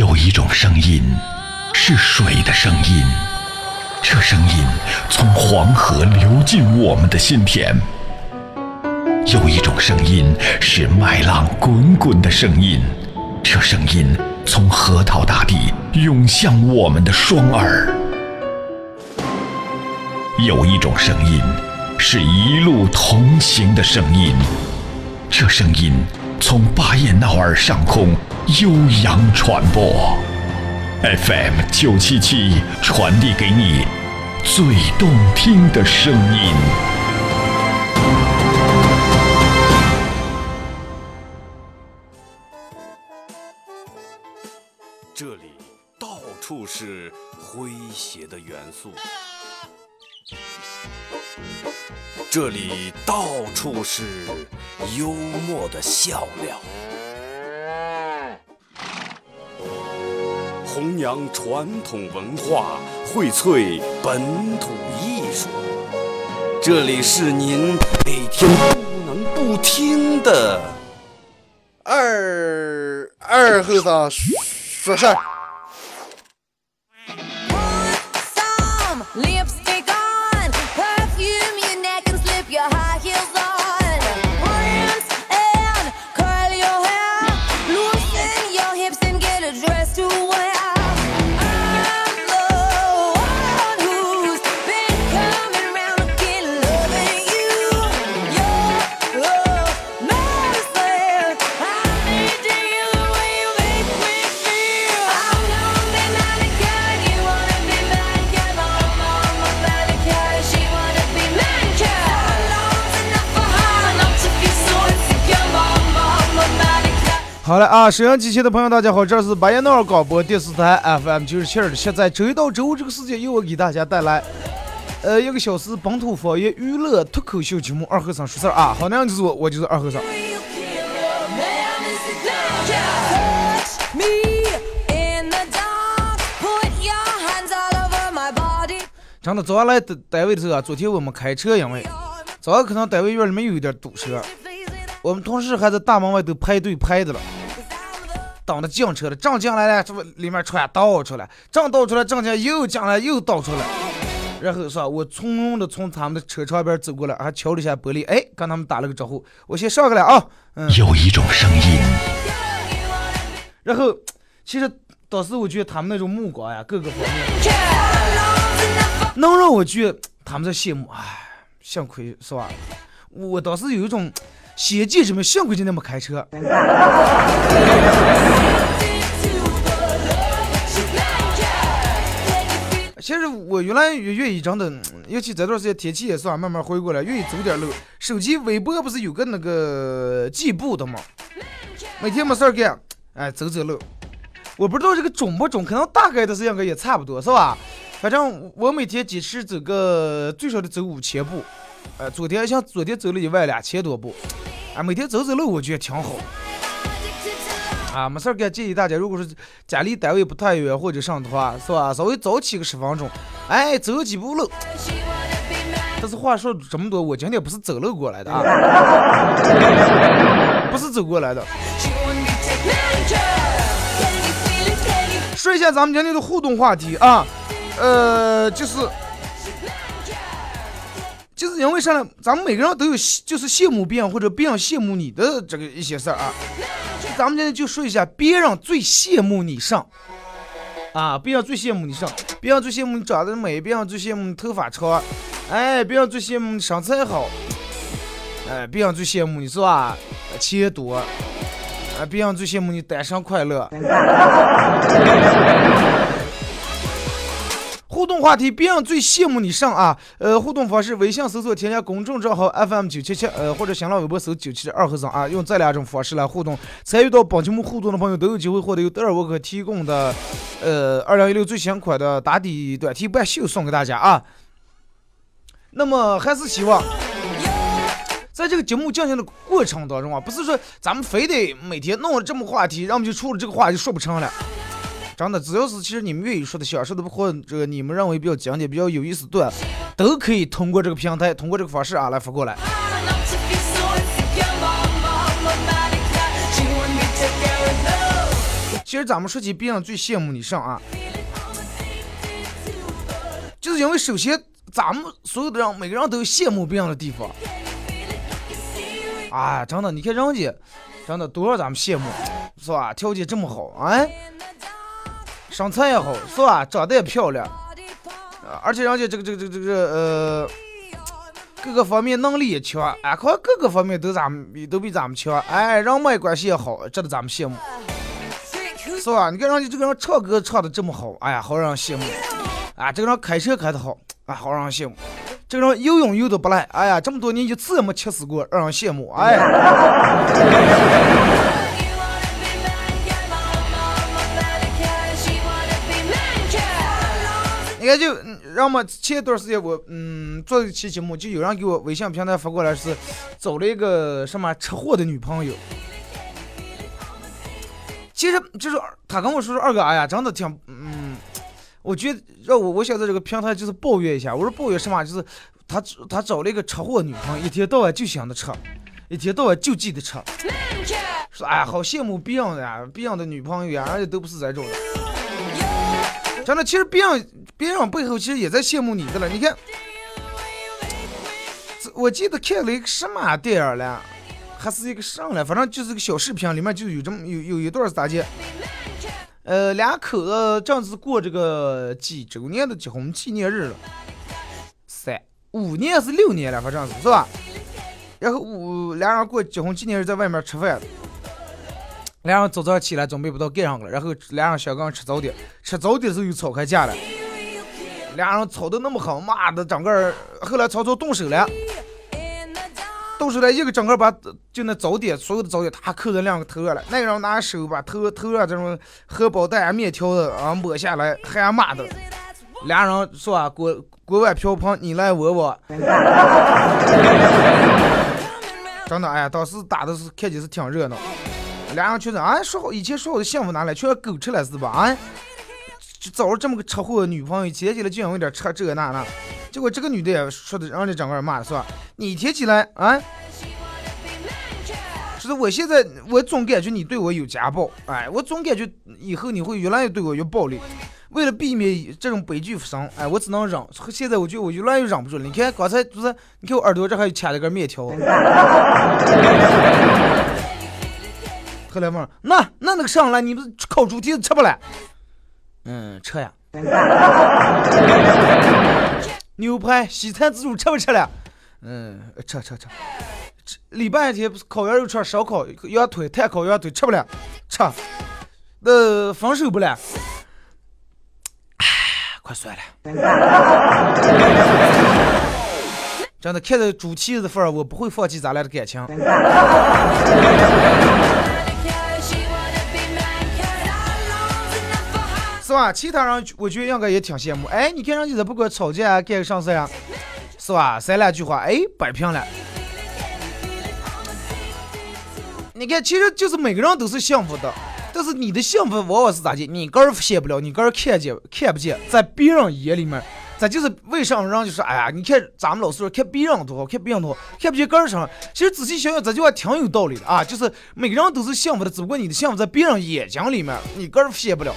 有一种声音，是水的声音，这声音从黄河流进我们的心田；有一种声音是麦浪滚滚的声音，这声音从核桃大地涌向我们的双耳；有一种声音是一路同行的声音，这声音从巴彦淖尔上空。悠扬传播，FM 九七七传递给你最动听的声音。这里到处是诙谐的元素，这里到处是幽默的笑料。弘扬传统文化，荟萃本土艺术。这里是您每天不能不听的二二后生说事儿。啊，收音机前的朋友，大家好，这是巴彦淖尔广播电视台 FM 九十七的。现在周一到周五这个时间，由我给大家带来，呃，一个小时本土方言娱乐脱口秀节目《二和尚说事儿》啊。好，那样就是我，我就是二和尚。真的，早上来单位的时候啊，昨天我们开车，因为早上可能单位院里面有一点堵车，我们同事还在大门外都排队排的了。等着进车了，正进来了，这不里面船倒出来，正倒出来，正进又进来又倒出来，然后说，我从容的从他们的车窗边走过来，还敲了一下玻璃，哎，跟他们打了个招呼，我先上个来啊。嗯。有一种声音。然后，其实当时我觉得他们那种目光呀，各个方面，能让我觉得他们在羡慕，哎，幸亏是吧？我当时有一种。先见什么，幸亏就那么开车。其实我原来也愿意真的，尤其这段时间天气也算慢慢回过来，愿意走点路。手机微博不是有个那个计步的吗？每天没事干，哎，走走路。我不知道这个准不准，可能大概的是应该也差不多，是吧？反正我每天坚持走个最少得走五千步。呃，昨天像昨天走了一万两千多步。啊，每天走走路，我觉得挺好。啊，没事儿干，建议大家，如果是家离单位不太远或者上的话，是吧？稍微早起个十分钟，哎，走几步路。但是话说这么多，我今天不是走路过来的啊，不是走过来的。说一下咱们今天的互动话题啊，呃，就是。就是因为啥呢？咱们每个人都有就是羡慕别人或者别人羡慕你的这个一些事儿啊。就咱们今天就说一下别人最羡慕你上啊，别人最羡慕你上，别人最羡慕你长得美，别人最羡慕你头发长，哎，别人最羡慕你身材好，哎，别人最羡慕你是吧？钱多，啊，别人最羡慕你单身快乐。互动话题，别人最羡慕你上啊！呃，互动方式：微信搜索添加公众账号 FM 九七七，呃，或者新浪微博搜九七二和尚啊，用这两种方式来互动。参与到本节目互动的朋友都有机会获得由德尔沃克提供的呃二零一六最新款的打底短 T 半袖送给大家啊。那么还是希望在这个节目进行的过程当中啊，不是说咱们非得每天弄了这么话题，然后就出了这个话就说不成了。真的，只要是其实你们愿意说的、想说的，或这个你们认为比较经典、比较有意思段，都可以通过这个平台、通过这个方式啊来发过来。其实咱们说起别人最羡慕你上啊，就是因为首先咱们所有的人每个人都有羡慕别人的地方。哎，真的，你看人家，真的多让咱们羡慕，是吧？条件这么好，哎，身材也好，是吧？长得也漂亮，而且人家这个这个这个这个呃，各个方面能力也强，哎，好像各个方面都咱们都比咱们强，哎，人脉关系也好，值得咱们羡慕，是吧？你看人家这个人唱歌唱的这么好，哎呀，好让人羡慕，啊，这个人开车开的好，啊，好让人羡慕。这个人游泳游的不赖，哎呀，这么多年一次也没吃死过，让人羡慕。哎，你看就让么前一段时间我嗯做一期节目，就有人给我微信平台发过来是找了一个什么车祸的女朋友。其实就是他跟我说说二哥，哎呀，真的挺嗯。我觉得让我，我想在这个平台就是抱怨一下。我说抱怨什么？就是他他找了一个车祸女朋友，一天到晚就想着车，一天到晚就记得车。说哎呀，好羡慕别人呀，别人的女朋友呀，而且都不是这种的。真的，其实别人别人背后其实也在羡慕你的了。你看，我记得看了一个什么电影了，还是一个什么，反正就是个小视频，里面就有这么有有一段是咋的？呃，两口子正是过这个几周年的结婚纪念日了，三五年是六年了，反正是是吧？然后五两人过结婚纪念日，在外面吃饭，两人早早起来准备不到盖上了，然后两人想刚吃早点，吃早点的时候又吵开架了，俩人吵得那么狠，骂的，整个后来曹操动手了。动手了一个整个把就那早点所有的早点，他扣在两个头上了。那个人拿手把头头上这种荷包蛋啊、面条的啊抹下来，还骂的。俩人是吧？锅锅碗瓢盆你来我往。真的哎呀，当时打的是看起是挺热闹。俩人确实哎，说好以前说好的幸福哪来，全是狗吃了是吧？啊，就找了这么个车祸女朋友，接起来就因为点车这个那那。结果这个女的也说的，让你整个人骂是吧？你提起来啊，就是我现在我总感觉你对我有家暴，哎，我总感觉以后你会越来越对我越暴力。为了避免这种悲剧发生，哎，我只能忍。现在我觉得我越来越忍不住了。你看刚才不是，你看我耳朵这还卡了根面条。后来嘛那那那个上来，你不是烤猪蹄子吃不了？嗯，吃呀。牛排、西餐、自助吃不吃了？嗯，吃吃吃。礼拜天不是烤羊肉串、烧烤、羊腿、炭烤羊腿吃不了？吃。那分手不了？哎，快算了。真的看着猪蹄子的份儿，我不会放弃咱俩的感情。是吧？其他人我觉得应该也挺羡慕。哎，你看人家不管吵架啊干个啥事呀，是吧？三两句话，哎，摆平了。你看，其实就是每个人都是幸福的，但是你的幸福往往是咋的？你个人显不了，你个人看见看不见，在别人眼里面，咱就是为什么人就说，哎呀，你看咱们老是说看别人多好，看别人多好，看不见个人什么？其实仔细想想，这句话挺有道理的啊，就是每个人都是幸福的，只不过你的幸福在别人眼睛里面，你个人显不了。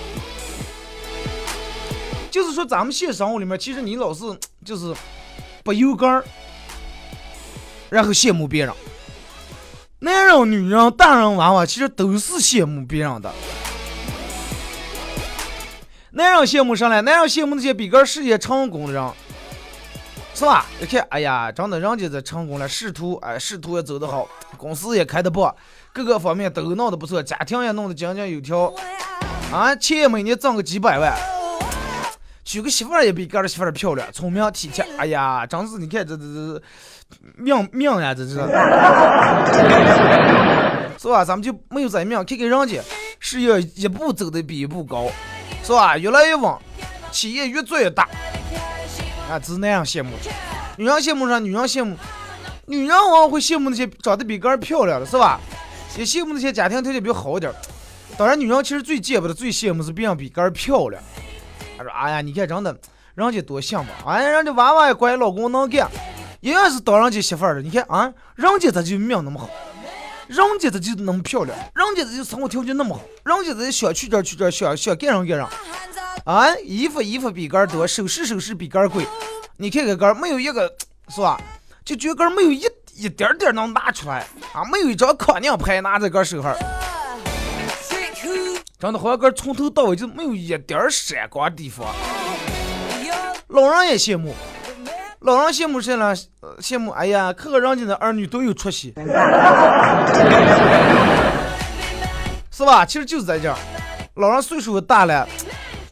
就是说，咱们现实生活里面，其实你老是 就是不油杆儿，然后羡慕别人。男人、女人、大人、娃娃，其实都是羡慕别人的。男人羡慕啥嘞？男人羡慕那些比个事业成功的人，是吧？一看，哎呀，真的，人家在成功了，仕途哎，仕途也走得好，公司也开得棒，各个方面都弄得不错，家庭也弄得井井有条，啊，钱每年挣个几百万。娶个媳妇儿也比干儿媳妇儿漂亮、聪明、体贴。哎呀，真是你看这这这命命呀，这是 是吧？咱们就没有这命，看看人家事业一步走的比一步高，是吧？越来越稳，企业越做越大。啊，只是那样羡慕。女人羡慕啥？女人羡慕，女人往往会羡慕那些长得比哥漂亮的，是吧？也羡慕那些家庭条件比较好一点。当然，女人其实最见不得、最羡慕是别人比哥漂亮。说：“哎呀，你看真的，人家多幸福！哎呀，人家娃娃也乖，老公能干，一样是当人家媳妇儿的。你看啊，人家咋就命那么好？人家这就那么漂亮，人家这就生活条件那么好，人家这想去这儿去这儿，想想干上干上。啊，衣服衣服比杆儿多，首饰首饰比杆儿贵。你看看杆儿，没有一个是吧？就觉杆儿没有一一点点能拿出来啊，没有一张康宁牌拿在杆儿手上。真的，好像杆儿从头到尾就没有一点闪光地方。老人也羡慕，老人羡慕谁呢？羡慕哎呀，看看人家的儿女都有出息，是吧？其实就是在这儿，老人岁数大了。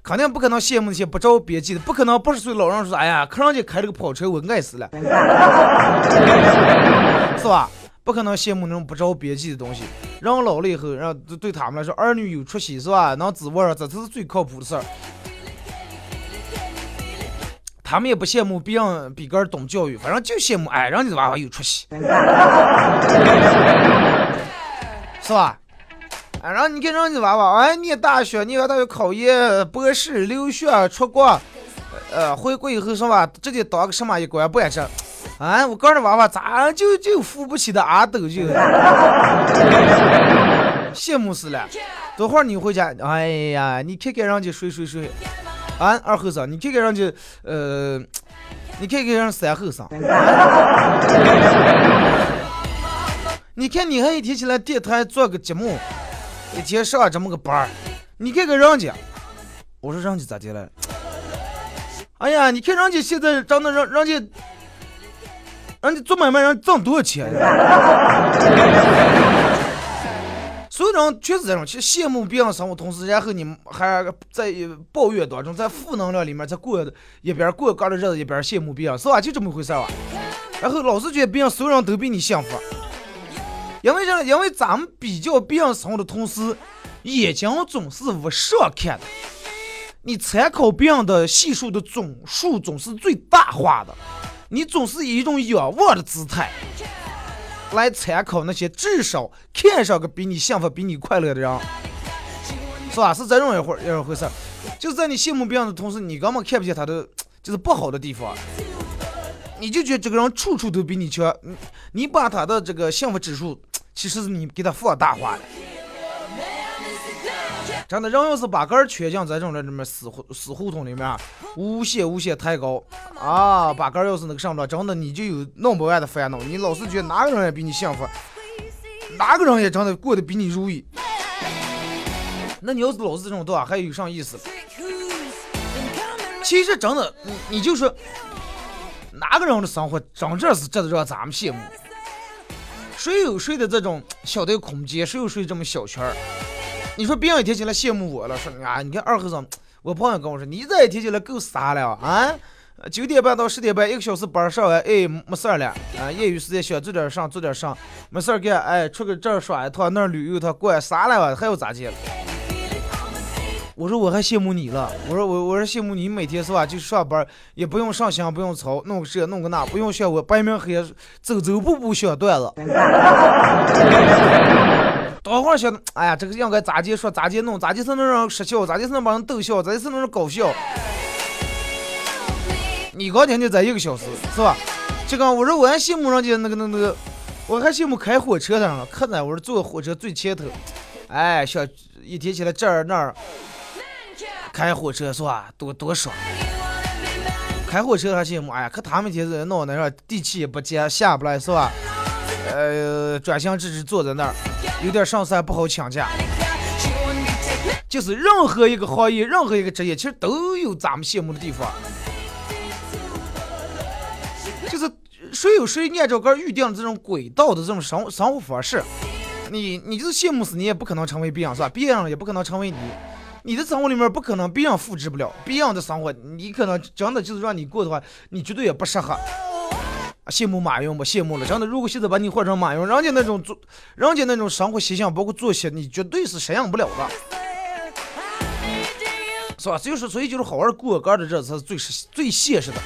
肯定不可能羡慕那些不着边际的，不可能八十岁老人说：“哎呀，看人家开了个跑车，我爱死了，是吧？”不可能羡慕那种不着边际的东西。人老了以后，让对他们来说，儿女有出息，是吧？能指望上，这才是最靠谱的事儿。他们也不羡慕别人比个儿懂教育，反正就羡慕哎，人家的娃娃有出息，是吧？啊，然后你看人家娃娃，哎，念大学，念完大学考研、博士、留学、出国，呃，回国以后是吧，直接当个什么一官半职。啊，我告诉娃娃咋就就扶不起的阿斗就，羡慕死了。等会儿你回家，哎呀，你看看人家谁谁谁，啊，二后生，你看看人家，呃，你看看人家三后生。你看你还一天起来电台做个节目。一天上这么个班儿，你看看人家，我说人家咋的了？哎呀，你看人家现在长得人，人家，人家做买卖人挣多少钱？所有人确实这种，其实羡慕别人生活，同时然后你还在抱怨当中，在负能量里面在过一边过干的日子，一边羡慕别人，是吧？就这么回事吧。然后老是觉得别人所有人都比你幸福。因为啥？因为咱们比较别人生活的同时，眼睛总是往上看的。你参考别人的系数的总数总是最大化的，你总是以一种仰望的姿态来参考那些至少看上个比你幸福、比你快乐的人，是吧？是这种一回一回事儿。就是在你羡慕别人的同时，你根本看不见他的就是不好的地方。你就觉得这个人处处都比你强，你你把他的这个幸福指数，其实是你给他放大化了。真的，人要是把个儿圈进这种的这么死胡死胡同里面，无限无限抬高啊，把个儿要是那个上了，真的你就有弄不完的烦恼。你老是觉得哪个人也比你幸福，哪个人也真的过得比你如意。那你要是老是这种的话，还有啥意思？其实真的，你你就说。哪个人的生活真正是值得让咱们羡慕？谁有谁的这种小的空间，谁有谁这么小圈儿？你说别人一天起来羡慕我了，说啊，你看二和尚，我朋友跟我说，你这一天起来够傻了啊！九点半到十点半一个小时班上完，哎，没事儿了啊，业余时间想做点上做点上，没事儿干，哎，出个这儿耍一趟，那儿旅游一趟，管啥了还要咋地？我说我还羡慕你了，我说我我说羡慕你每天是吧，就上班也不用上香，不用操，弄个这弄个那，不用像我白明黑走走步步小段子。等会儿想，哎呀，这个应该咋接说咋接弄，咋接才能让失笑，咋接才能把人逗笑，咋接才能让搞笑。你刚听就在一个小时是吧？这个我说我还羡慕人家那个那个，我还羡慕开火车的人，可呢，我说坐火车最前头，哎，小一天起来这儿那儿。开火车是吧？多多爽！开火车还羡慕，哎呀，可他们天是闹那啥，地气也不接，下不来是吧？呃，专心致志坐在那儿，有点上山不好请假。就是任何一个行业，任何一个职业，其实都有咱们羡慕的地方。就是谁有谁按照个预定的这种轨道的这种生生活方式，你你就是羡慕死，你也不可能成为别人是吧？别人也不可能成为你。你的生活里面不可能别人复制不了别人的生活，你可能真的就是让你过的话，你绝对也不适合。羡慕马云不？羡慕了，真的。如果现在把你换成马云，人家那种做，人家那种生活习惯，包括作息，你绝对是适应不了的，是吧？所以说，所以就是好好过个的日子才是最实最现实的。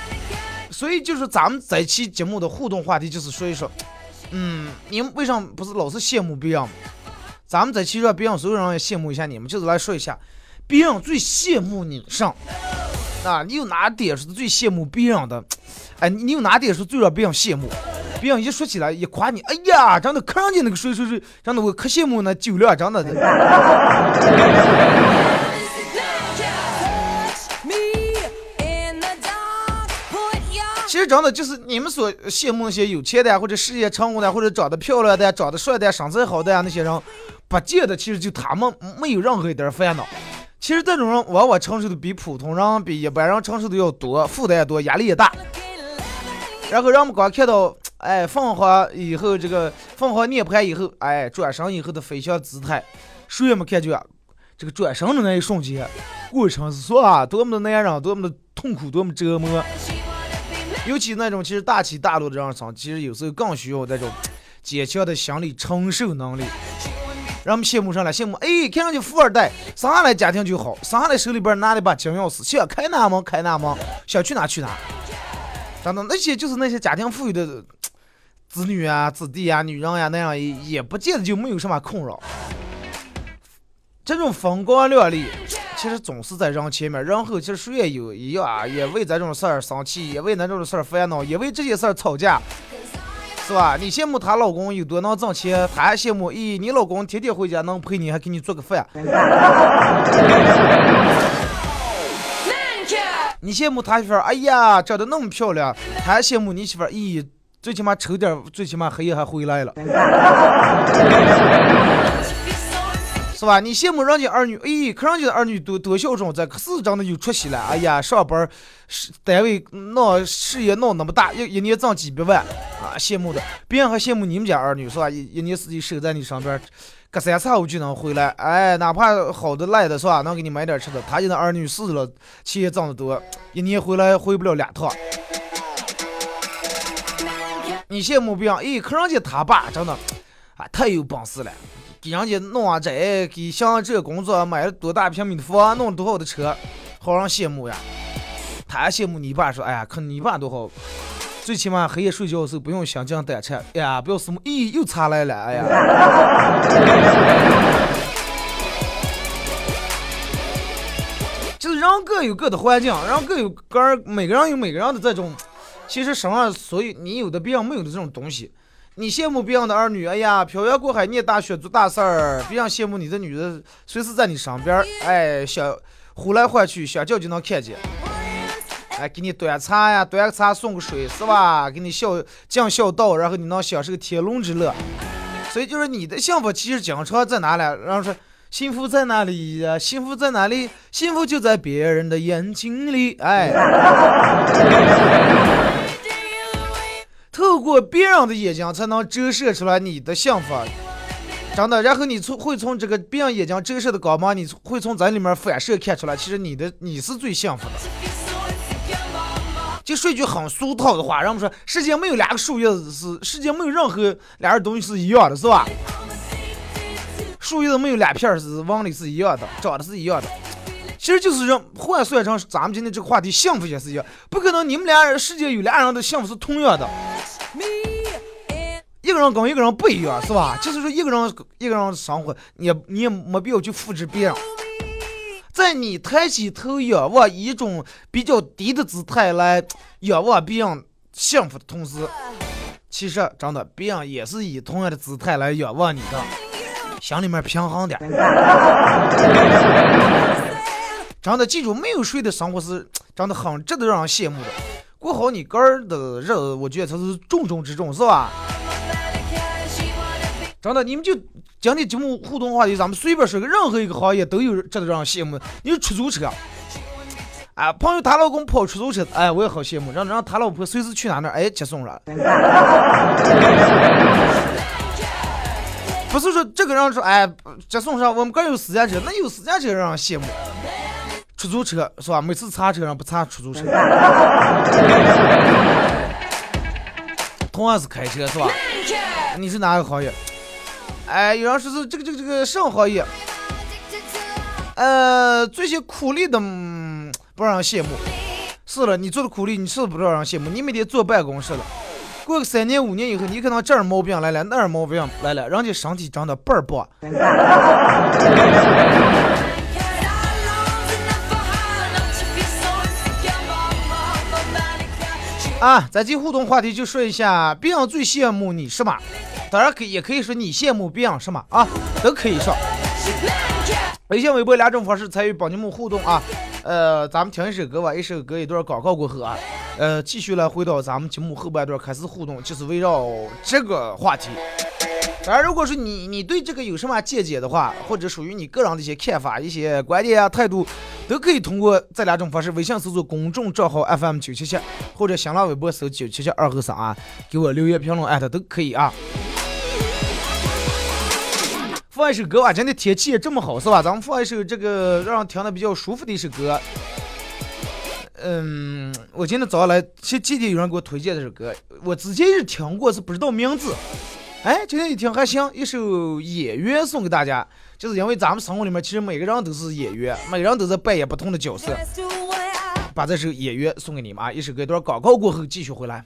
所以就是咱们这期节目的互动话题就是说一说，嗯，你们为什么不是老是羡慕别人？咱们这期让别人所有人也羡慕一下你们，就是来说一下。别人最羡慕你上啊！你有哪点是最羡慕别人的？哎，你有哪点是最让别人羡慕？别人一说起来一夸你，哎呀，真的看上去那个水水水，真的我可羡慕那酒量，真的。其实真的就是你们所羡慕那些有钱的，或者事业成功的，或者长得漂亮的、长得帅的、身材好的呀那些人，不见得其实就他们没有任何一点烦恼。其实这种人往往承受的比普通人、比一般人承受的要多，负担也多，压力也大。然后让我们光看到，哎，凤凰以后这个凤凰涅槃以后，哎，转身以后的飞翔姿态，谁也没看见这个转身的那一瞬间，过程是说啊，多么的难忍，多么的痛苦，多么折磨。尤其那种其实大起大落的人生，其实有时候更需要那种坚强的心理承受能力。让我们羡慕上了，羡慕，哎，看上去富二代，生下来家庭就好，生下来手里边拿了把金钥匙，想开哪门开哪门，想去哪去哪。等等，那些就是那些家庭富裕的子女啊、子弟啊、女人呀，那样也也不见得就没有什么困扰。这种风光亮丽，其实总是在人前面，人后其实谁也有一样啊，也为这种事儿生气，也为那种事儿烦恼，也为这些事儿吵架，是吧？你羡慕她老公有多能挣钱，她还羡慕，咦，你老公天天回家能陪你，还给你做个饭。你羡慕他媳妇儿，哎呀，长得那么漂亮，她还羡慕你媳妇儿，咦，最起码丑点，最起码黑夜还回来了，是吧？你羡慕人家儿女，哎，看人家儿女多多孝顺，这可是真的有出息了，哎呀，上班是单位闹事业闹那么大，一一年挣几百万啊，羡慕的，别人还羡慕你们家儿女，是吧？一一年四季守在你身边。隔三差五就能回来，哎，哪怕好的赖的是吧？能给你买点吃的。他家的儿女死了，钱挣得多，一年回来回不了两趟。你羡慕不样？哎，看人家他爸真的啊，太有本事了，给人家弄啊这，给像这工作买了多大平米的房，弄了多好的车，好让羡慕呀。他羡慕你爸说，哎呀，可你爸多好。最起码黑夜睡觉的时候不用心惊胆颤，哎呀，不要什么，咦，又查来了，哎呀。就是人各有各的环境，人各有各，每个人有每个人的这种，其实身上所以你有的别人没有的这种东西。你羡慕别人的儿女，哎呀，漂洋过海念大学做大事儿，别人羡慕你的女的随时在你身边，哎，想呼来唤去，想叫就能看见。哎，给你端茶呀，端个茶送个水，是吧？给你孝尽孝道，然后你能享受天伦之乐。所以就是你的幸福其实经常在哪里？然后说幸福在哪里呀？幸福在哪里？幸福就在别人的眼睛里。哎，透过别人的眼睛才能折射出来你的幸福，真的。然后你从会从这个别人眼睛折射的光芒，你会从这里面反射看出来，其实你的你是最幸福的。就说一句很俗套的话，人们说世界没有两个树叶子是，世界没有任何两样东西是一样的，是吧？树叶子没有两片是纹理是一样的，长得是一样的。其实就是让换算成咱们今天这个话题，幸福也是一样，不可能你们俩人世界有俩人的幸福是同样的。一个人跟一个人不一样，是吧？就是说一个人一个人生活，你你也没必要去复制别人。在你抬起头仰望一种比较低的姿态来仰望别人幸福的同时，其实真的别人也是以同样的姿态来仰望你的，心里面平衡点。真的记住，没有谁的生活是真的很值得让人羡慕的。过好你个人的日子，我觉得才是重中之重，是吧？真的，你们就。今天节目互动话题，咱们随便说个，任何一个行业都有值得让人羡慕。你说出租车，啊，朋友她老公跑出租车，哎，我也好羡慕，让让他老婆随时去哪哪，哎，接送了。不是说这个人说，哎，接送上，我们这有私家车，那有私家车让人羡慕。出租车是吧？每次查车上不查出租车。同样是开车是吧？你是哪个行业？哎，有人说是这个这个这个什么行业？呃，最些苦力的不让人羡慕。是了，你做的苦力，你是不让人羡慕。你每天坐办公室了，过个三年五年以后，你可能这儿毛病来了，那儿毛病来了，人家身体长得倍儿棒。啊，咱这互动话题就说一下，别人最羡慕你什么？当然可以，也可以说你羡慕别人什么啊，都可以说。微信、微博两种方式参与帮你们互动啊。呃，咱们听一首歌吧，一首歌一段广告过后啊，呃，继续来回到咱们节目后半段开始互动，就是围绕这个话题。当然，如果说你你对这个有什么见解的话，或者属于你个人的一些看法、一些观点啊、态度，都可以通过这两种方式：微信搜索公众账号 FM 九七七，或者新浪微博搜九七七二和三啊，给我留言评论艾特都可以啊。放一首歌吧，今天天气也这么好，是吧？咱们放一首这个让人听的比较舒服的一首歌。嗯，我今天早上来，前几天有人给我推荐这首歌，我之前是听过，是不知道名字。哎，今天一听还行，一首演员送给大家，就是因为咱们生活里面其实每个人都是演员，每个人都在扮演不同的角色，把这首演员送给你们啊！一首歌一段广告过后继续回来。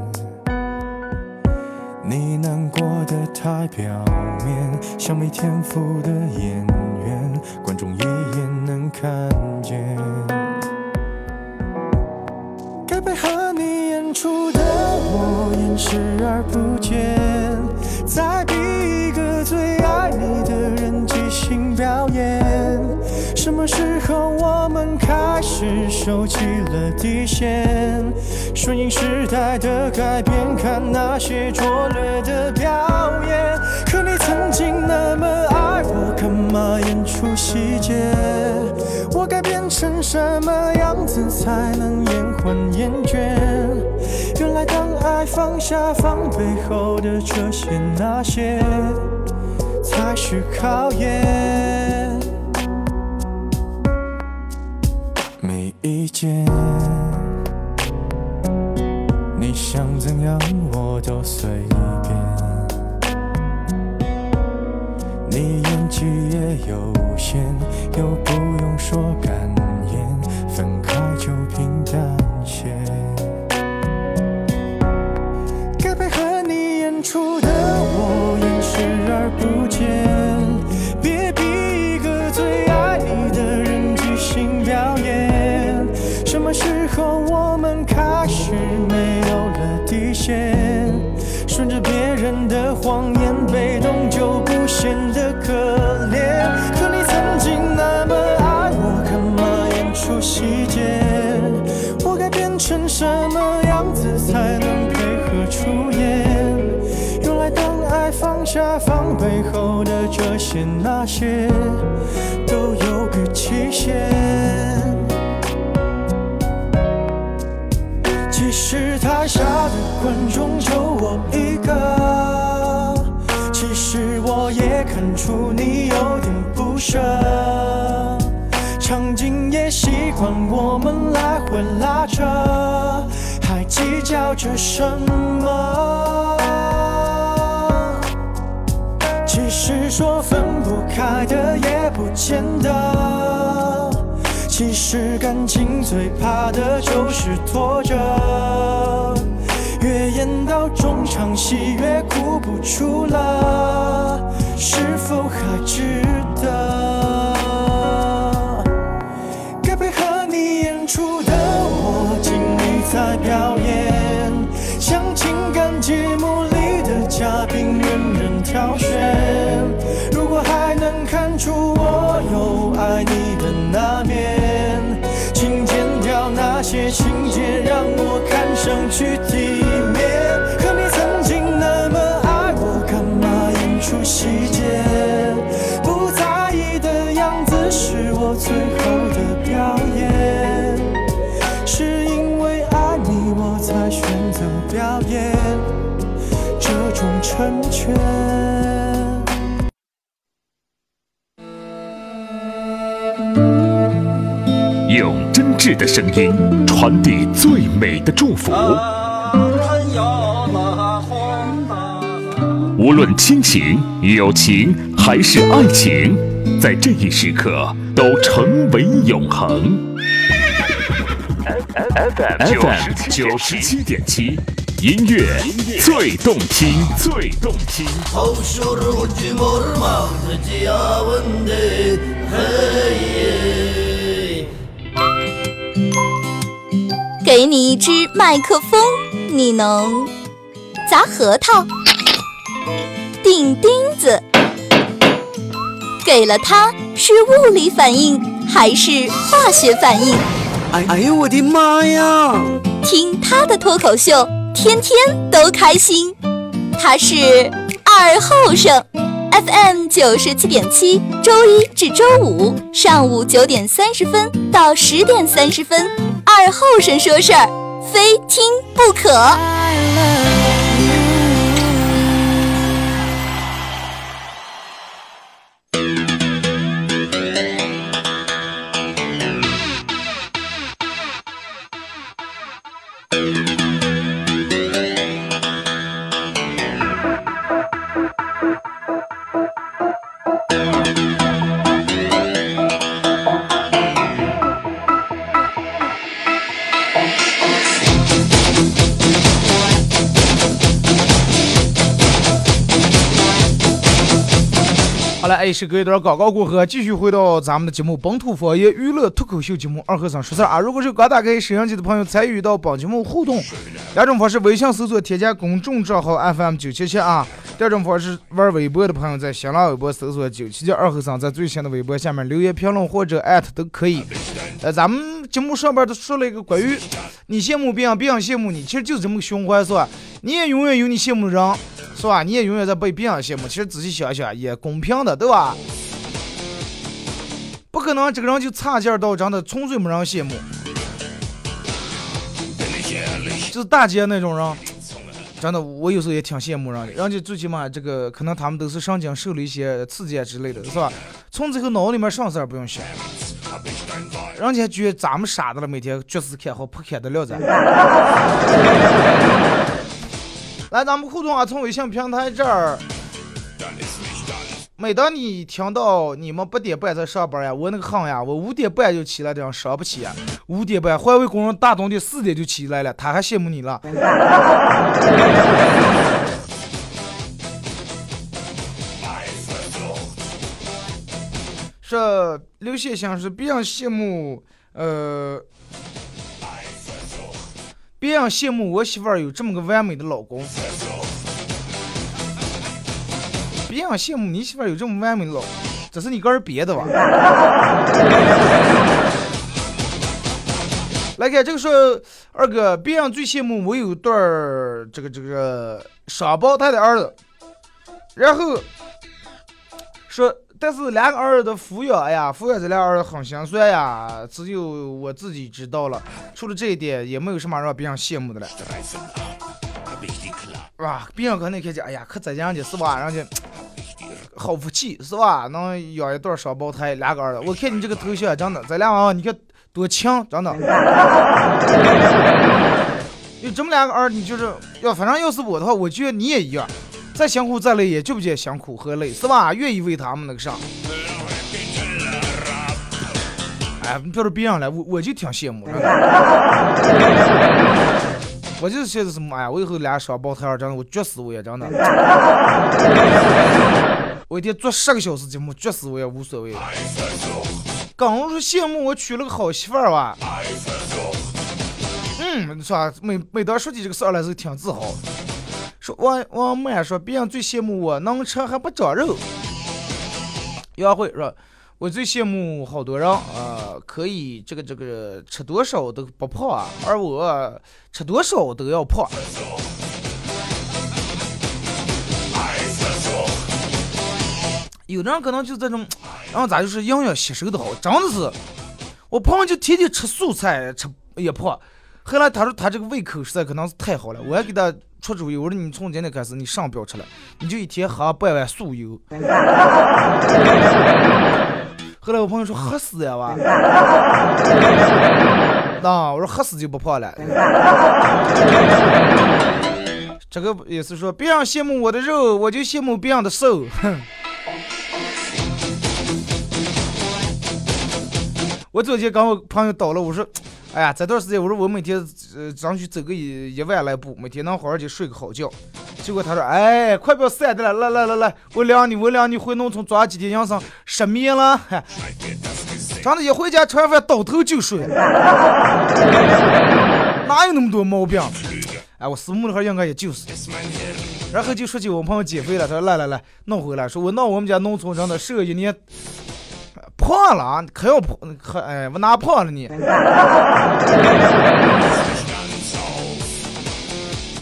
太表面，像没天赋的演员，观众一眼能看见。该配合你演出的我演视而不见，再逼一个最爱你的人即兴表演。什么时候我们开始收起了底线？顺应时代的改变，看那些拙劣的表我，干嘛演出细节？我该变成什么样子才能延缓厌倦？原来当爱放下防备后的这些那些，才是考验。没意见，你想怎样我都随。你演技也有限，又不用说感言，分开就平淡些。该配合你演出的我演视而不见，别逼一个最爱你的人即兴表演。什么时候我们开始没有了底线？顺着别人的谎言，被动就不显什么样子才能配合出演？原来当爱放下防备后的这些那些，都有个期限。其实台下的观众就我一个，其实我也看出你有点不舍，场景也习惯我们来回拉扯，计较着什么？其实说分不开的也不见得。其实感情最怕的就是拖着，越演到中场戏越哭不出了，是否还值得？该配合你演出的我尽力在表演，节目里的嘉宾任人挑选。如果还能看出我有爱你的那面，请剪掉那些情节，让我看上去质的声音，传递最美的祝福。无论亲情、友情还是爱情，在这一时刻都成为永恒。FM 九十七点七，音乐最动听，最动听。给你一支麦克风，你能砸核桃、钉钉子。给了它，是物理反应还是化学反应？哎哎呦我的妈呀！听他的脱口秀，天天都开心。他是二后生，FM 九十七点七，周一至周五上午九点三十分到十点三十分。二后生说事儿，非听不可。好了，哎，是隔一段广告过后，继续回到咱们的节目《本土方言娱乐脱口秀节目》二和尚说事儿啊。如果是刚打开摄像机的朋友，参与到本节目互动，两种方式：微信搜索添加公众账号 FM 九七七啊；第二种方式，玩微博的朋友在新浪微博搜索九七七二和尚，在最新的微博下面留言评论或者艾特都可以。呃，咱们节目上边都说了一个关于你羡慕别人，别人羡慕你，其实就是这么个循环，是吧？你也永远有你羡慕的人，是吧？你也永远在被别人羡慕。其实仔细想想，也公平的，对吧？不可能这个人就差劲儿到真的纯粹没人羡慕，就是大姐那种人，真的我有时候也挺羡慕人的。人家最起码这个可能他们都是上经受了一些刺激啊之类的，是吧？从此以后脑里面啥事儿不用想，人家觉得咱们傻的了，每天绝死看好不看的了咱。来，咱们互动啊！从微信平台这儿，每当你听到你们八点半在上班呀，我那个恨呀，我五点半就起来，这样伤不起呀。五点半，环卫工人大冬天四点就起来了，他还羡慕你了。说刘先生是别人羡慕，呃。别人羡慕我媳妇儿有这么个完美的老公，别人羡慕你媳妇有这么完美的老公，这是你个人别的吧？来看这个说二哥，别人最羡慕我有对儿这个这个双胞胎的儿子，然后说。但是两个儿子的抚养，哎呀，抚养这俩儿子很心酸呀，只有我自己知道了。除了这一点，也没有什么让别人羡慕的了。哇，别人可能看见，哎呀，可这样的是吧？人家好福气是吧？能养一对双胞胎，两个儿子。我看你这个头像，真的，咱俩娃娃你看多强，真的。有这么两个儿，你就是要，反正要是我的话，我觉得你也一样。再辛苦再累也就不见辛苦和累，是吧？愿意为他们那个啥。哎，你别说别人了，我我就挺羡慕的。我就是现在什么哎呀，我以后俩双胞胎儿，真的我绝死我也真的。我一天做十个小时节目，绝死我也无所谓。刚说羡慕我娶了个好媳妇儿吧？嗯，是吧？每每当说起这个事儿来，是挺自豪。说王王满说，别人最羡慕我能吃还不长肉。杨慧说，我最羡慕好多人啊，可以这个这个吃多少都不胖啊，而我吃多少都要胖。有的人可能就这种，然后咋就是营养吸收的好，真的是。我朋友就天天吃素菜，吃也胖。后来他说他这个胃口实在可能是太好了，我还给他。出主意，我说你从今天开始，你上不要吃了，你就一天喝半碗素油。后来我朋友说喝死呀哇，那我说喝死就不胖了。这个也是说，别人羡慕我的肉，我就羡慕别人的瘦。哼。我昨天跟我朋友叨了，我说，哎呀，这段时间我说我每天呃争取走个一一万来步，每天能好好的睡个好觉。结果他说，哎，快不要散的了，来来来来，我领你，我领你回农村抓几天养生失眠了。真的，一回家吃完饭倒头就睡，哪有那么多毛病？哎，我私募的话应该也就是。然后就说起我朋友减肥了，他说来来来，弄回来，说我弄我们家农村真的瘦一年。胖了啊！可要胖，可哎，我哪胖了你？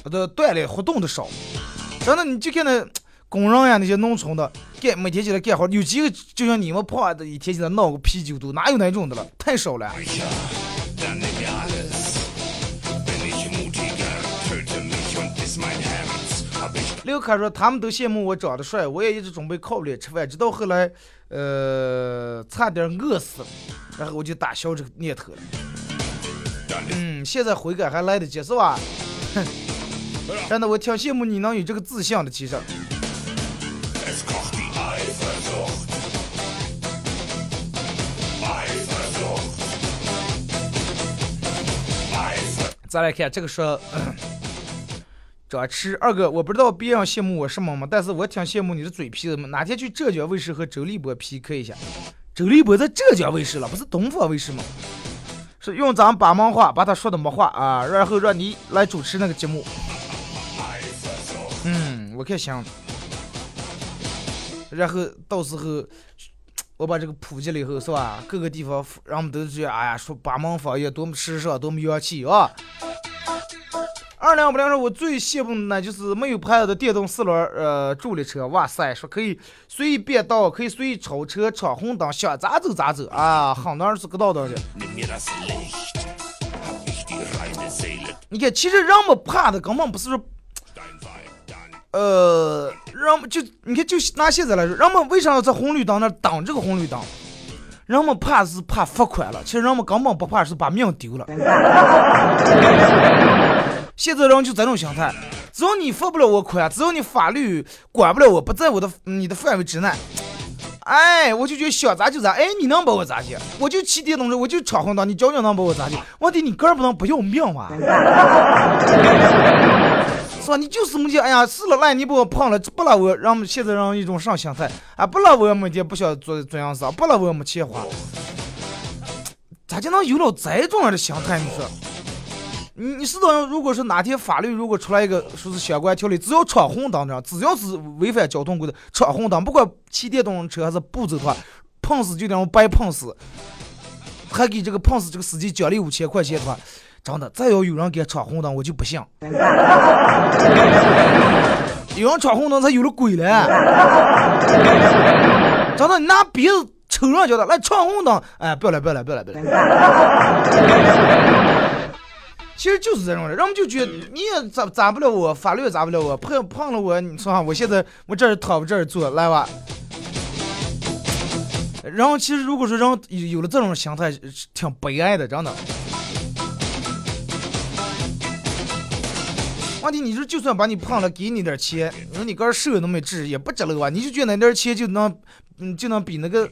我的锻炼活动的少，真的，你就看那工人呀，那些农村的，干每天起来干活，有几个就像你们胖的，一天起来闹个啤酒肚，哪有那种的了？太少了。刘凯说：“他们都羡慕我长得帅，我也一直准备靠脸吃饭，直到后来，呃，差点饿死了，然后我就打消这个念头了。嗯，现在悔改还来得及，是吧？哼，真的，我挺羡慕你能有这个自信的，其实。再来看这个说。”张弛二哥，我不知道别人羡慕我什么吗？但是我挺羡慕你的嘴皮子嘛。哪天去浙江卫视和周立波 PK 一下？周立波在浙江卫视了，不是东方卫视吗？是用咱巴门话把他说的没话啊，然后让你来主持那个节目。嗯，我看行。然后到时候我把这个普及了以后，是吧？各个地方人们都觉得，哎呀，说巴门方言多么时尚，多么洋气啊！二两不两说，我最羡慕的呢就是没有牌子的电动四轮呃助力车。哇塞，说可以随意变道，可以随意超车、闯红灯，想咋走咋走啊！很多人是个道道的。你看，其实人们怕的根本不是说，呃，人们就你看，就拿现在来说，人们为啥要在红绿灯那等这个红绿灯？人们怕是怕罚款了，其实人们根本不怕是把命丢了。现在人就这种心态，只要你罚不了我款，只要你法律管不了我，不在我的你的范围之内，哎，我就觉得想咋就咋，哎，你能把我咋地？我就骑电动车，我就闯红灯，你究竟能把我咋地？问题你个人不能不要命吗？是吧？你就是目前，哎呀，死了赖你把我碰了，不了我，让现在让一种啥心态？啊，不了我每天不想做做样子，不了我没钱花，咋就能有了这种样的心态？你说？你你是道，如果是哪天法律如果出来一个说是相关条例，只要闯红灯的，只要是违反交通规则，闯红灯，不管骑电动车还是不走的话，碰死就那种白碰死，还给这个碰死这个司机奖励五千块钱的话，真的，再要有人敢闯红灯，我就不信。有人闯红灯才有了鬼了。真的，你拿鼻子抽人家的来闯红灯，哎，不要来，不要来，不要来，不要来。其实就是这种的，人们就觉得你也咋咋不了我，法律也咋不了我，碰碰了我，你说哈，我现在 我这儿躺，我这儿坐，来吧。然后其实如果说人有了这种心态，挺悲哀的，真的。问题你说就算把你碰了，给你点钱，你说你个人手都没治，也不值了吧？你就觉得那点钱就能，嗯，就能比那个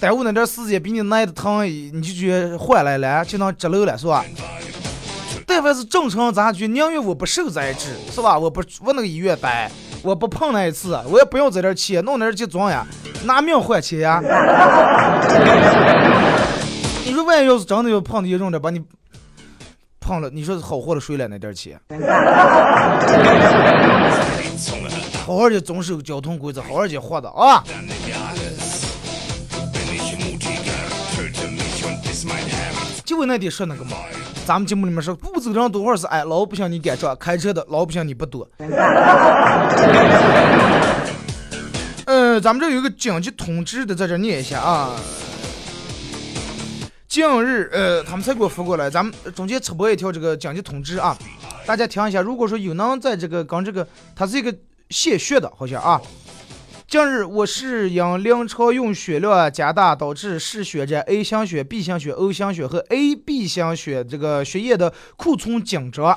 耽误那点时间，比你耐的疼，你就觉得换来了就能值了了，是吧？但凡是正常，咱就宁愿我不受这一治，是吧？我不我那个医院待，我不碰那一次，我也不用在这去弄那去装呀，拿命换钱呀。你说万一要是真的要碰的严重点，把你碰了，你说好活的谁来那点钱？好好的遵守交通规则，好好的活的啊！就为那点说那个嘛。咱们节目里面说，不走人多会儿是哎，老不想你赶车，开车的老不想你不躲。嗯，咱们这有一个紧急通知的，在这念一下啊。近日，呃，他们才给我发过来，咱们中间插播一条这个紧急通知啊，大家听一下。如果说有能在这个刚这个，它是一个献血的，好像啊。近日，我市因临床用血量加大，导致失血者 A 型血、B 型血、O 型血和 AB 型血这个血液的库存紧张。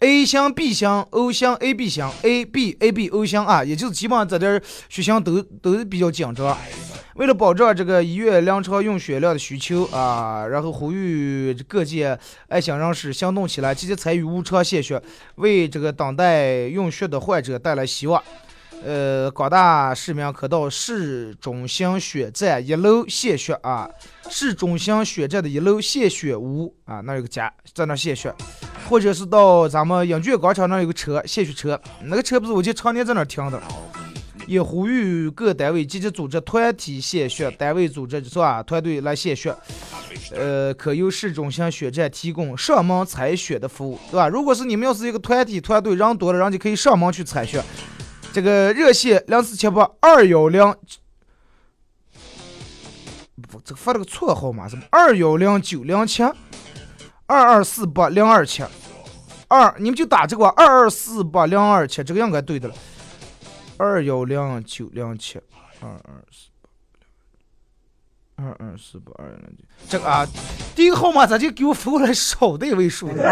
A 型、B 型、O 型、AB 型、AB、AB、O 型啊，也就是基本上这点血型都都比较紧张。为了保障这个医院临床用血量的需求啊，然后呼吁各界爱心人士行动起来，积极参与无偿献血，为这个等待用血的患者带来希望。呃，广大市民可到市中心血站一楼献血啊，市中心血站的一楼献血屋啊，那有个家，在那献血，或者是到咱们英俊广场那有个车献血车，那个车不是我就常年在那停的。也呼吁各单位积极组织团体献血，单位组织是吧？团队来献血，呃，可由市中心血站提供上门采血的服务，对吧？如果是你们要是一个团体团队人多了，人就可以上门去采血。这个热线零四七八二幺零，不，这个发了个错号码，什么二幺零九零七二二四八零二七二，你们就打这个二二四八零二七，这个应该对的了。二幺零九零七二二四二二四八二零九，这个啊，第一个号码咋就给我发过来少的一位数呢？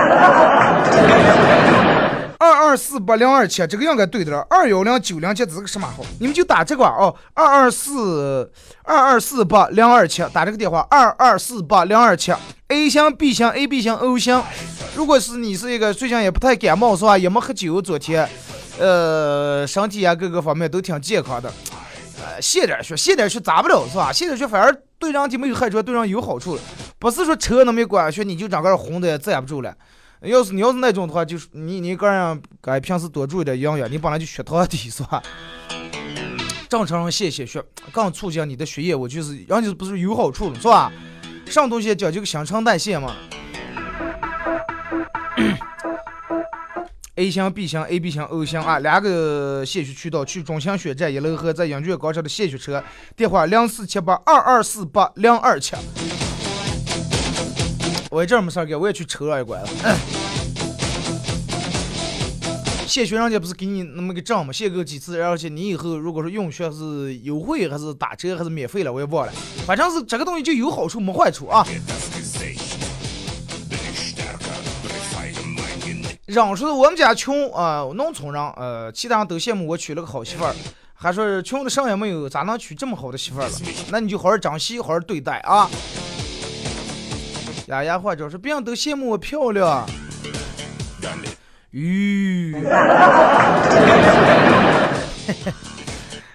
二二四八零二七，这个应该对的了。二幺零九零七这是个什么号？你们就打这个哦，二二四二二四八零二七，打这个电话二二四八零二七。A 型、B 型、AB 型、O 型。如果是你是一个最近也不太感冒是吧？也没喝酒，昨天。呃，身体啊，各个方面都挺健康的。呃，献点血，献点血咋不了是吧？献点血反而对人体没有害处，对人有好处。不是说车那么一管血，你就整个红的站不住了。要是你要是那种的话，就是你你个人该平时多注意点营养。你本来就血糖低是吧？正常人献献血，更促进你的血液，我就是人家不是有好处了是吧？上东西讲究个新陈代谢嘛。A 型、B 型、AB 型、O 型啊，两个献血渠道：去中心血站一楼和在英俊广场的献血车。电话：零四七八二二四八零二七。我这没事儿干，我也去抽了一管了。献血人家不是给你那么个证吗？献够几次，而且你以后如果说用血是优惠还是打折还是免费了，我也忘了。反正是这个东西就有好处没坏处啊。人说我们家穷啊，农村人，呃，其他人都羡慕我娶了个好媳妇儿，还说穷的啥也没有，咋能娶这么好的媳妇儿了？那你就好好珍惜，好好对待啊。丫丫话就是别人都羡慕我漂亮，吁，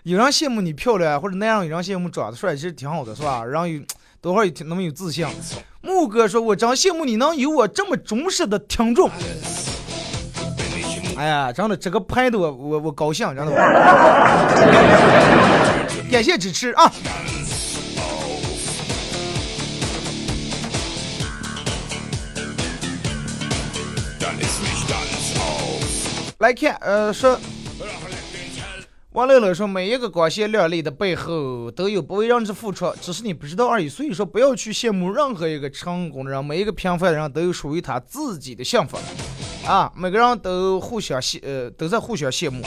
有人羡慕你漂亮，或者那样有人羡慕长得帅，其实挺好的，是吧？然后有多少有那么有自信。木哥说：“我真羡慕你能有我这么忠实的听众。”哎呀，真的，这个拍的我我我高兴，真的。感谢支持啊！来看，呃，说王乐乐说，每一个光鲜亮丽的背后都有不为人知付出，只是你不知道而已。所以说，不要去羡慕任何一个成功的人，每一个平凡的人都有属于他自己的幸福。啊，每个人都互相羡，呃，都在互相羡慕。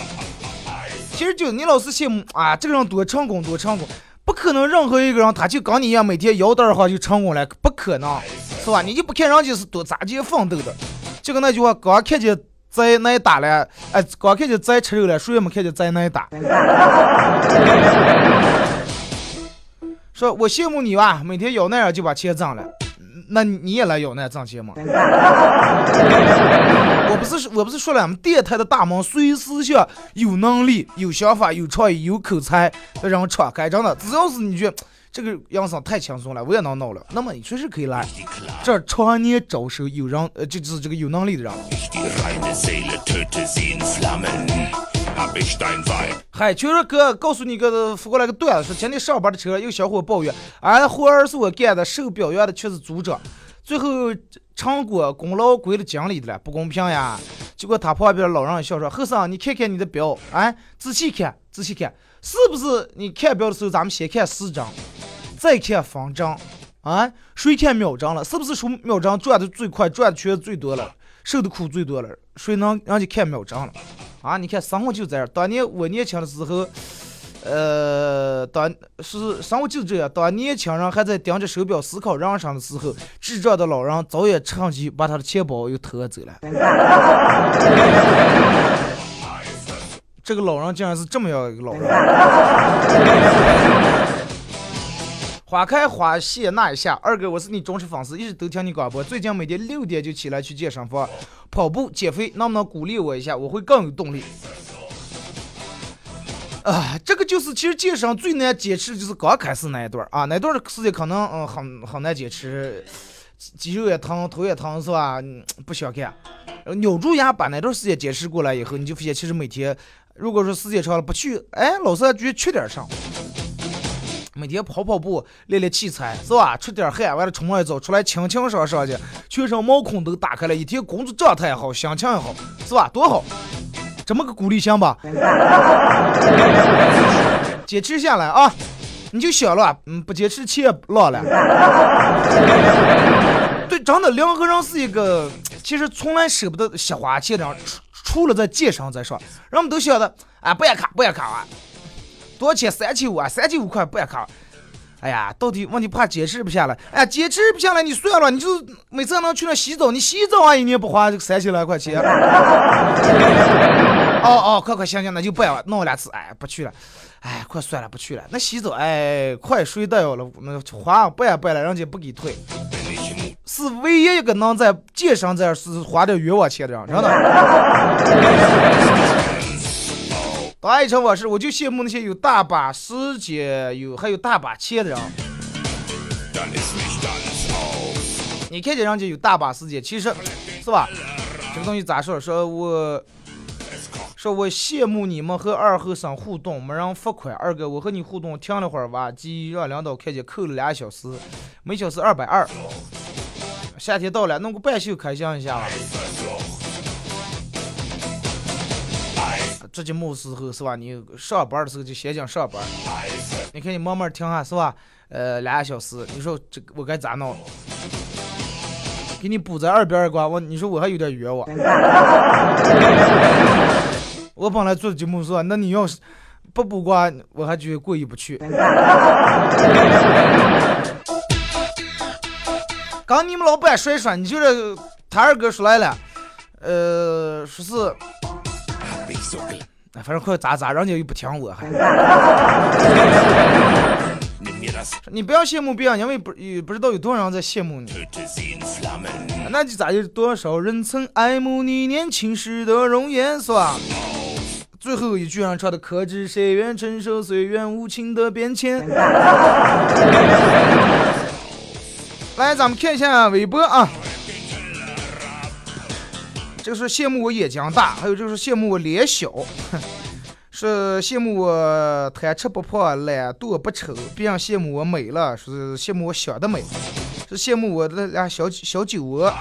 其实就你老是羡慕啊，这个人多成功，多成功，不可能任何一个人他就跟你一样每天摇单话就成功了，不可能，是吧？你就不看人家是多咋地奋斗的。就跟那句话，刚看见在那打了，哎，刚看见在吃肉了，谁也没看见在那打。说我羡慕你吧，每天摇那样就把钱挣了。那你也来要那挣钱吗？我不是我不是说了，我们电台的大门随时向有能力、有想法、有创意、有口才的人敞开，真的，只要是你觉得这个养生太轻松了，我也能弄了，那么你随时可以来。这常年招收有人，呃，就是这个有能力的人。嗨，就是哥，告诉你个发过来个段子，说今天上班的车有小伙抱怨，俺活儿是我干的，受表扬的却是组长，最后成果功劳归了经理的了，不公平呀！结果他旁边老人笑说：“后生，你看看你的表，哎，仔细看，仔细看，是不是？你看表的时候，咱们先看时针，再看分针，啊，谁看秒针了？是不是说秒针转的最快，转的圈最多了，受的苦最多了？谁能让你看秒针了？”啊，你看生活就这样。当年我年轻的时候，呃，当是生活就这样，当年轻人还在盯着手表思考人生的时候，智障的老人早已趁机把他的钱包又偷走了。这个老人竟然是这么样一个老人。花开花谢那一下，二哥，我是你忠实粉丝，一直都听你广播。最近每天六点就起来去健身房跑步减肥，能不能鼓励我一下？我会更有动力。啊，这个就是其实健身最难坚持就是刚开始那一段啊，那段时间可能嗯很很难坚持，肌肉也疼，头也疼是吧？不想干，咬住牙把那段时间坚持过来以后，你就发现其实每天如果说时间长了不去，哎，老是觉得缺点啥。每天跑跑步，练练器材是吧？出点汗，完了冲一澡出来清清爽爽的，全身毛孔都打开了，一天工作状态也好，心情也好，是吧？多好！这么个鼓励行吧？坚持下来啊！你就想了，嗯，不坚持钱浪了。对，真的，两个人是一个，其实从来舍不得瞎花钱的，除了在健身在上，人们都晓得，啊，不要卡，不要卡啊！多少钱？三千五啊！三千五块不要卡。哎呀，到底问题怕坚持不下来。哎呀，坚持不下来，你算了，你就每次能去那洗澡，你洗澡啊，一年不花这个三千来块钱。哦哦，快快行行，那就不要弄两次。哎，不去了。哎，快算了，不去了。那洗澡，哎，快睡到了，那花不要不了，人家不给退。是唯一一个能在健身这儿是花点冤枉钱的人，真的。当爱情往事，我就羡慕那些有大把时间、有还有大把钱的人。你看见人家有大把时间，其实是吧？这个东西咋说？说我说我羡慕你们和二后生互动，没人付款。二哥，我和你互动停了会儿吧，即让领导看见扣了俩小时，每小时二百二。夏天到了，弄个半袖开箱一下吧。做节目时候是吧？你上班的时候就先讲上班。你看你慢慢听下是吧？呃，俩小时，你说这我该咋弄？给你补在二边儿关，我你说我还有点冤枉。我本来做节目是吧？那你要是不补瓜，我还觉得过意不去。刚你们老板说一说，你就是他二哥说来了，呃，说是。反正快咋咋，人家又不听我还。你不要羡慕别人，因为不不知道有多少人在羡慕你。那就咋就多少人曾爱慕你年轻时的容颜，是吧？最后一句上唱的，可知谁愿承受岁月无情的变迁？来，咱们看一下微博啊。这是羡慕我眼睛大，还有就是羡慕我脸小，是羡慕我贪吃不胖、懒惰不丑，别人羡慕我美了，是羡慕我想的美，是羡慕我的俩小小酒窝，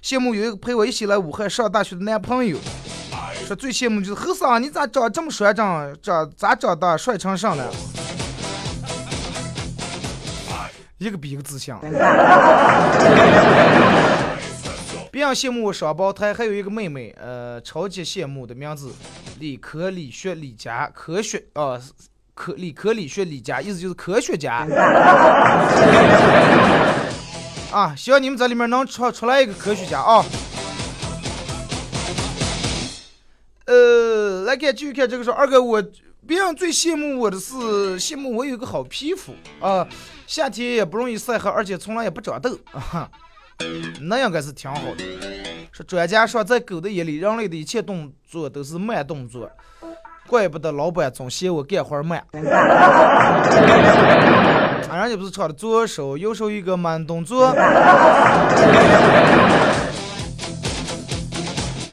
羡慕有一个陪我一起来武汉上大学的男朋友，说最羡慕就是后生，你咋长这么帅，长长咋长大帅成上了？一个比一个自信。别人羡慕我双胞胎，还有一个妹妹，呃，超级羡慕的名字，理科理学李家，科学啊，科理科理学李家，意思就是科学家。啊，希望你们在里面能出出来一个科学家啊。呃，来看继续看这个说，二哥我，别人最羡慕我的是羡慕我有个好皮肤啊，夏天也不容易晒黑，而且从来也不长痘啊。那应该是挺好的。说专家说，在狗的眼里，人类的一切动作都是慢动作，怪不得老板总嫌我干活慢。啊，人家不是唱的左手右手一个慢动作。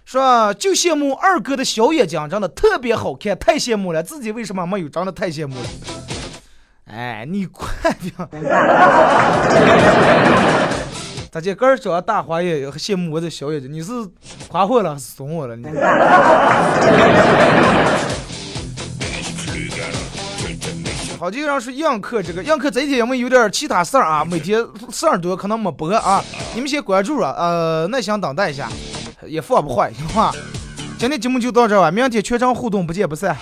说就羡慕二哥的小眼睛长得特别好看，太羡慕了。自己为什么没有长得太羡慕了？哎，你快点！大姐，个儿长大花眼，羡慕我的小眼睛。你是夸我了还是怂我了？你。好这个人说映客这个映客这几天因为有点其他事儿啊，每天事儿多，可能没播啊。你们先关注啊，呃，耐心等待一下，也放不坏，行吧？今天节目就到这吧，明天全程互动，不见不散。